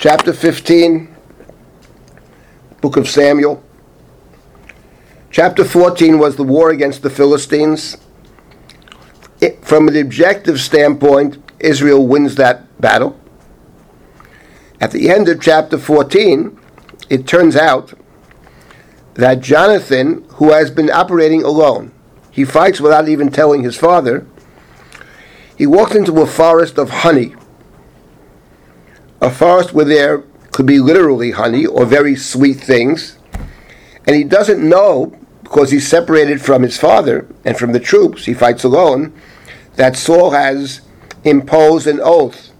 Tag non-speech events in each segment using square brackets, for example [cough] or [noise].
chapter 15, book of Samuel. Chapter 14 was the war against the Philistines. It, from an objective standpoint, Israel wins that battle. At the end of chapter 14, it turns out that Jonathan, who has been operating alone, he fights without even telling his father, he walks into a forest of honey. A forest where there could be literally honey or very sweet things. And he doesn't know, because he's separated from his father and from the troops, he fights alone, that Saul has imposed an oath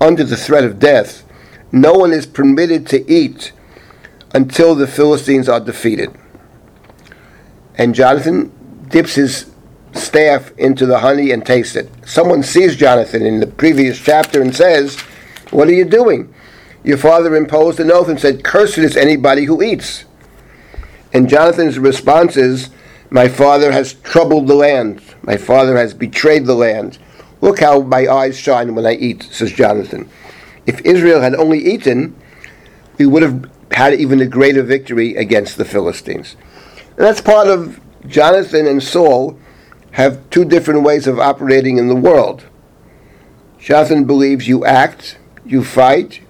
under the threat of death. No one is permitted to eat until the Philistines are defeated. And Jonathan dips his staff into the honey and tastes it. Someone sees Jonathan in the previous chapter and says, What are you doing? Your father imposed an oath and said, Cursed is anybody who eats. And Jonathan's response is, My father has troubled the land. My father has betrayed the land. Look how my eyes shine when I eat, says Jonathan. If Israel had only eaten, we would have had even a greater victory against the Philistines. And that's part of Jonathan and Saul have two different ways of operating in the world. Jonathan believes you act, you fight,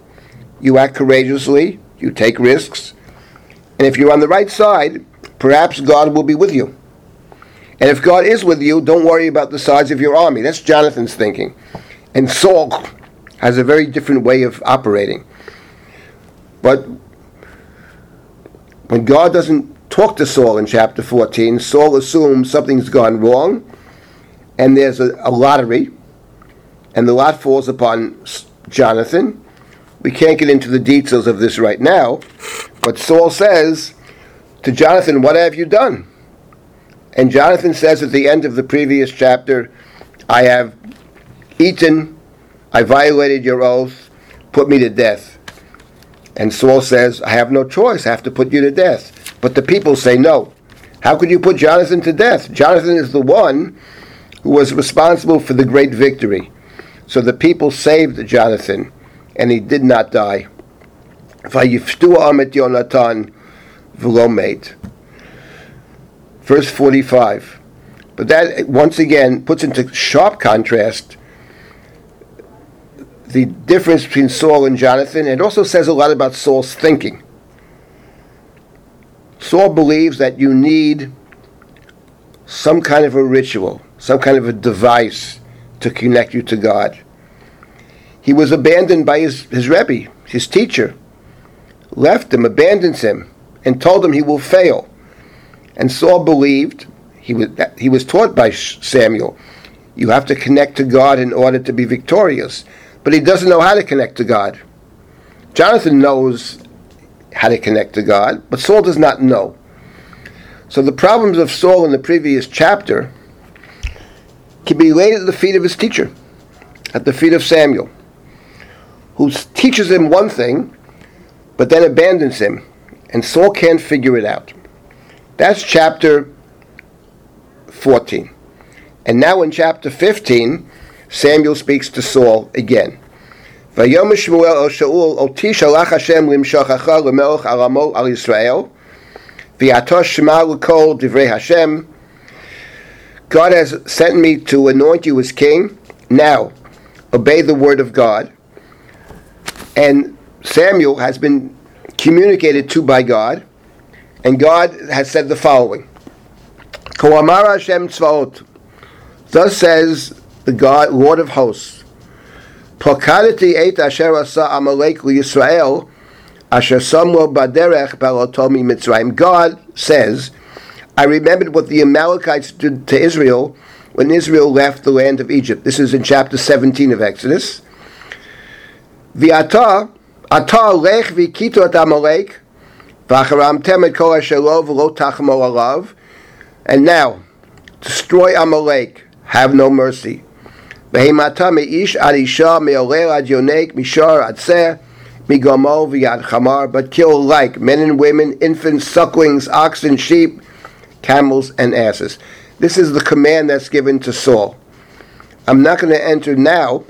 you act courageously, you take risks, and if you're on the right side, perhaps God will be with you. And if God is with you, don't worry about the size of your army. That's Jonathan's thinking. And Saul has a very different way of operating. But when God doesn't talk to Saul in chapter 14, Saul assumes something's gone wrong, and there's a, a lottery, and the lot falls upon Jonathan. We can't get into the details of this right now, but Saul says to Jonathan, What have you done? And Jonathan says at the end of the previous chapter, I have eaten, I violated your oath, put me to death. And Saul says, I have no choice, I have to put you to death. But the people say, No. How could you put Jonathan to death? Jonathan is the one who was responsible for the great victory. So the people saved Jonathan, and he did not die. Vayiftu amet Yonatan Verse 45. But that, once again, puts into sharp contrast the difference between Saul and Jonathan. It also says a lot about Saul's thinking. Saul believes that you need some kind of a ritual, some kind of a device to connect you to God. He was abandoned by his, his Rebbe, his teacher, left him, abandons him, and told him he will fail. And Saul believed, he was, he was taught by Samuel, you have to connect to God in order to be victorious but he doesn't know how to connect to God. Jonathan knows how to connect to God, but Saul does not know. So the problems of Saul in the previous chapter can be laid at the feet of his teacher, at the feet of Samuel, who teaches him one thing, but then abandons him, and Saul can't figure it out. That's chapter 14. And now in chapter 15, Samuel speaks to Saul again. ויאמר שמואל אל שאול, אותי שלח השם למשוכך למלך על עמו על ישראל, ויעתו שמע לכל דברי השם. God has sent me to anoint you as king. Now, obey the word of God. And Samuel has been communicated to by God, and God has said the following: "Koamar Hashem tzvaot." Thus says the God, Lord of hosts. Pokadati et asher asa Amalek Yisrael, asher samlo baderech balotomi Mitzrayim. God says, I remembered what the Amalekites did to Israel when Israel left the land of Egypt. This is in chapter 17 of Exodus. V'ata, ata lech v'kito et Amalek, v'acharam temet kol asher lo tachmo alav. And now, destroy Amalek, have no mercy. Behemata meish ad isha me'oler ad yonek mishar ad seh migamo v'yad chamar, but kill alike men and women, infants, sucklings, oxen, sheep, camels, and asses. This is the command that's given to Saul. I'm not going to enter now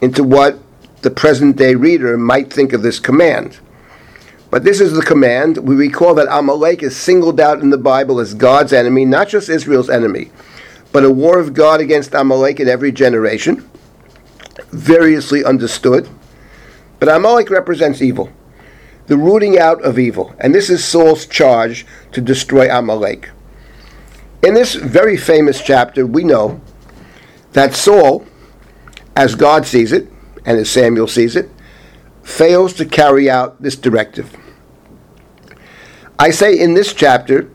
into what the present day reader might think of this command. But this is the command. We recall that Amalek is singled out in the Bible as God's enemy, not just Israel's enemy, but a war of God against Amalek in every generation, variously understood. But Amalek represents evil, the rooting out of evil, and this is Saul's charge to destroy Amalek. In this very famous chapter, we know that Saul, as God sees it, and as Samuel sees it, fails to carry out this directive. I say in this chapter,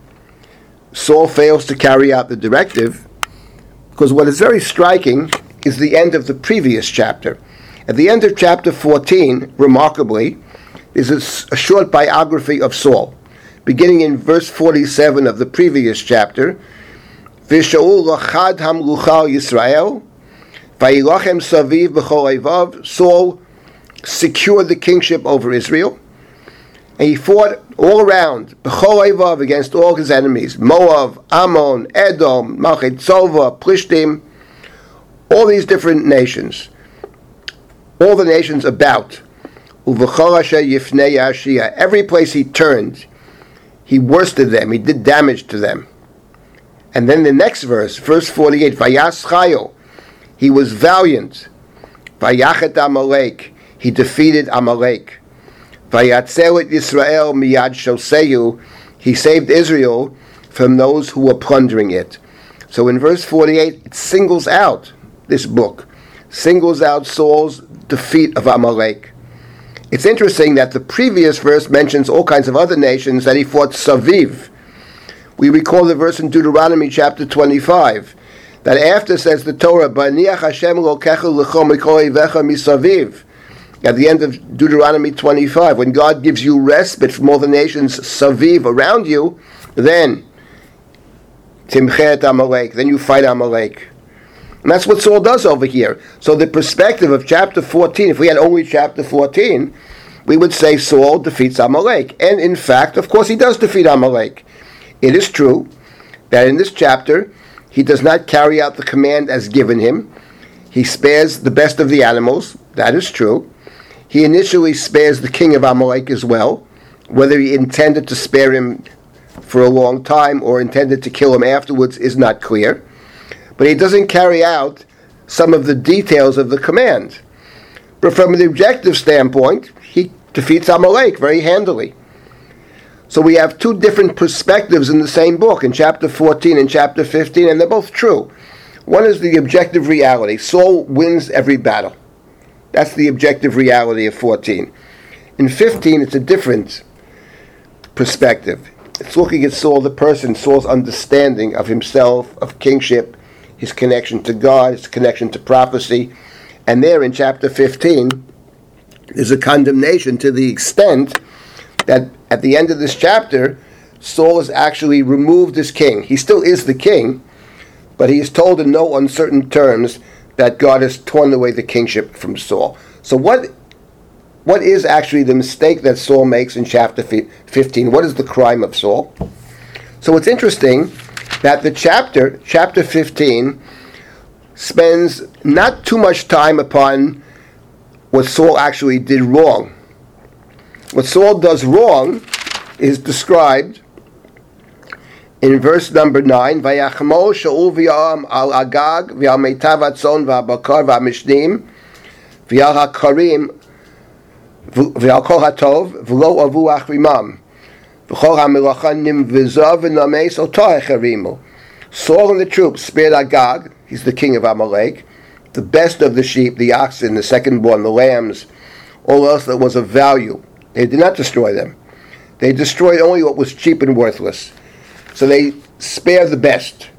Saul fails to carry out the directive because what is very striking is the end of the previous chapter. At the end of chapter 14, remarkably, is a, a short biography of Saul, beginning in verse 47 of the previous chapter. V'shaul lachad hamluchal Yisrael, vayilachem saviv b'chol Saul secured the kingship over Israel. And he fought all around, B'chol against all his enemies, Moab, Ammon, Edom, Malchet Tzova, Plishtim, all these different nations, all the nations about. Every place he turned, he worsted them, he did damage to them. And then the next verse, verse 48, Vayas Chayo, he was valiant. Vayachet Amalek, he defeated Amalek. Vayatzel Israel miyad shoseyu. He saved Israel from those who were plundering it. So in verse 48, it singles out this book, singles out Saul's defeat of Amalek. It's interesting that the previous verse mentions all kinds of other nations that he fought Saviv. We recall the verse in Deuteronomy chapter 25 that after says the Torah, "Baniach Hashem misaviv." at the end of Deuteronomy 25, when God gives you respite from all the nations saviv around you, then timchet Amalek, then you fight Amalek. And that's what Saul does over here. So the perspective of chapter 14, if we had only chapter 14, we would say Saul defeats Amalek. And in fact, of course, he does defeat Amalek. It is true that in this chapter, he does not carry out the command as given him. He spares the best of the animals. That is true. He initially spares the king of Amalek as well. Whether he intended to spare him for a long time or intended to kill him afterwards is not clear. But he doesn't carry out some of the details of the command. But from an objective standpoint, he defeats Amalek very handily. So we have two different perspectives in the same book, in chapter 14 and chapter 15, and they're both true. One is the objective reality Saul wins every battle. That's the objective reality of 14. In 15, it's a different perspective. It's looking at Saul, the person, Saul's understanding of himself, of kingship, his connection to God, his connection to prophecy. And there in chapter 15, there's a condemnation to the extent that at the end of this chapter, Saul is actually removed as king. He still is the king, but he is told in no uncertain terms that God has torn away the kingship from Saul. So what what is actually the mistake that Saul makes in chapter 15? What is the crime of Saul? So what's interesting that the chapter, chapter 15, spends not too much time upon what Saul actually did wrong. What Saul does wrong is described in verse number 9, Vayachmo Shaul v'yam al Agag v'abakar v'amishnim v'lo avu achrimam Saul and the troops spared Agag, he's the king of Amalek, the best of the sheep, the oxen, the second born, the lambs, all else that was of value. They did not destroy them. They destroyed only what was cheap and worthless. So they spare the best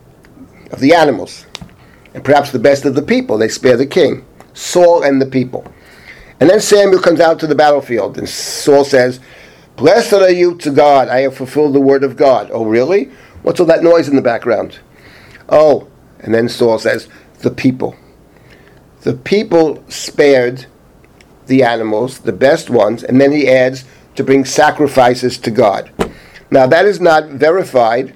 of the animals, and perhaps the best of the people. They spare the king, Saul, and the people. And then Samuel comes out to the battlefield, and Saul says, Blessed are you to God, I have fulfilled the word of God. Oh, really? What's all that noise in the background? Oh, and then Saul says, The people. The people spared the animals, the best ones, and then he adds, to bring sacrifices to God. Now, that is not verified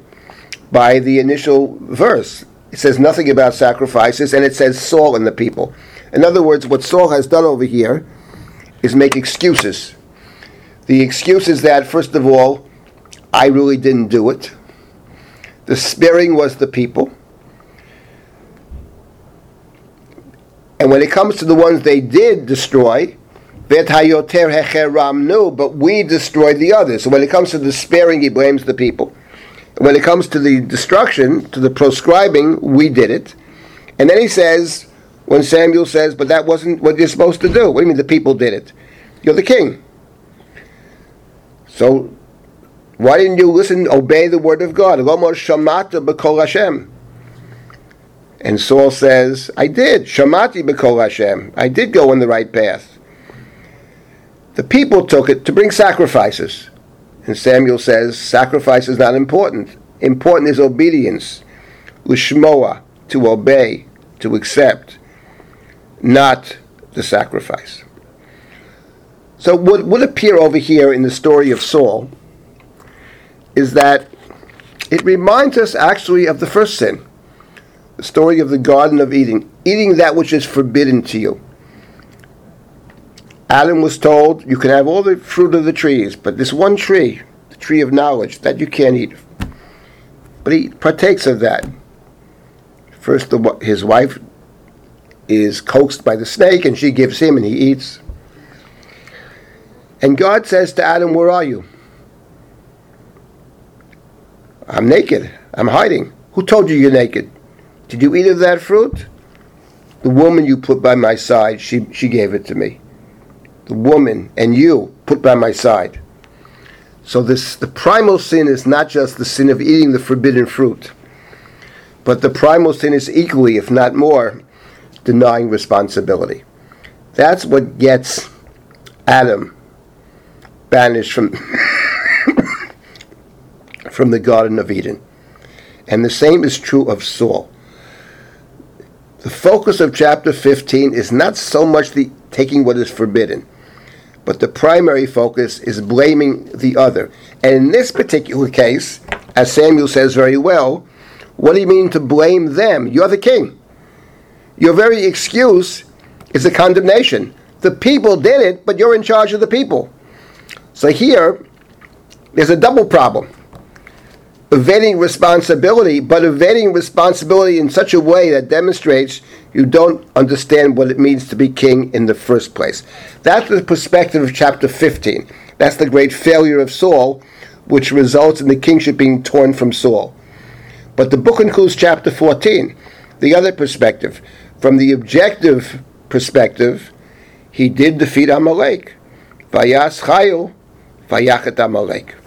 by the initial verse. It says nothing about sacrifices, and it says Saul and the people. In other words, what Saul has done over here is make excuses. The excuse is that, first of all, I really didn't do it. The sparing was the people. And when it comes to the ones they did destroy, but we destroyed the others. So when it comes to the sparing, he blames the people. When it comes to the destruction, to the proscribing, we did it. And then he says, when Samuel says, but that wasn't what you're supposed to do. What do you mean the people did it? You're the king. So why didn't you listen, obey the word of God? And Saul says, I did. Shamati b'kol Hashem. I did go in the right path. The people took it to bring sacrifices. And Samuel says, sacrifice is not important. Important is obedience. Lishmoa, to obey, to accept, not the sacrifice. So what would appear over here in the story of Saul is that it reminds us actually of the first sin, the story of the Garden of Eden, eating that which is forbidden to you. Adam was told, You can have all the fruit of the trees, but this one tree, the tree of knowledge, that you can't eat. But he partakes of that. First, the, his wife is coaxed by the snake, and she gives him, and he eats. And God says to Adam, Where are you? I'm naked. I'm hiding. Who told you you're naked? Did you eat of that fruit? The woman you put by my side, she, she gave it to me the woman, and you put by my side. So this the primal sin is not just the sin of eating the forbidden fruit, but the primal sin is equally, if not more, denying responsibility. That's what gets Adam banished from [coughs] from the Garden of Eden. And the same is true of Saul. The focus of chapter 15 is not so much the taking what is forbidden, but the primary focus is blaming the other. And in this particular case, as Samuel says very well, what do you mean to blame them? You're the king. Your very excuse is a condemnation. The people did it, but you're in charge of the people. So here, there's a double problem evading responsibility, but evading responsibility in such a way that demonstrates you don't understand what it means to be king in the first place. That's the perspective of chapter 15. That's the great failure of Saul, which results in the kingship being torn from Saul. But the book includes chapter 14, the other perspective. From the objective perspective, he did defeat Amalek. Vayas Chayu, Vayachet Amalek.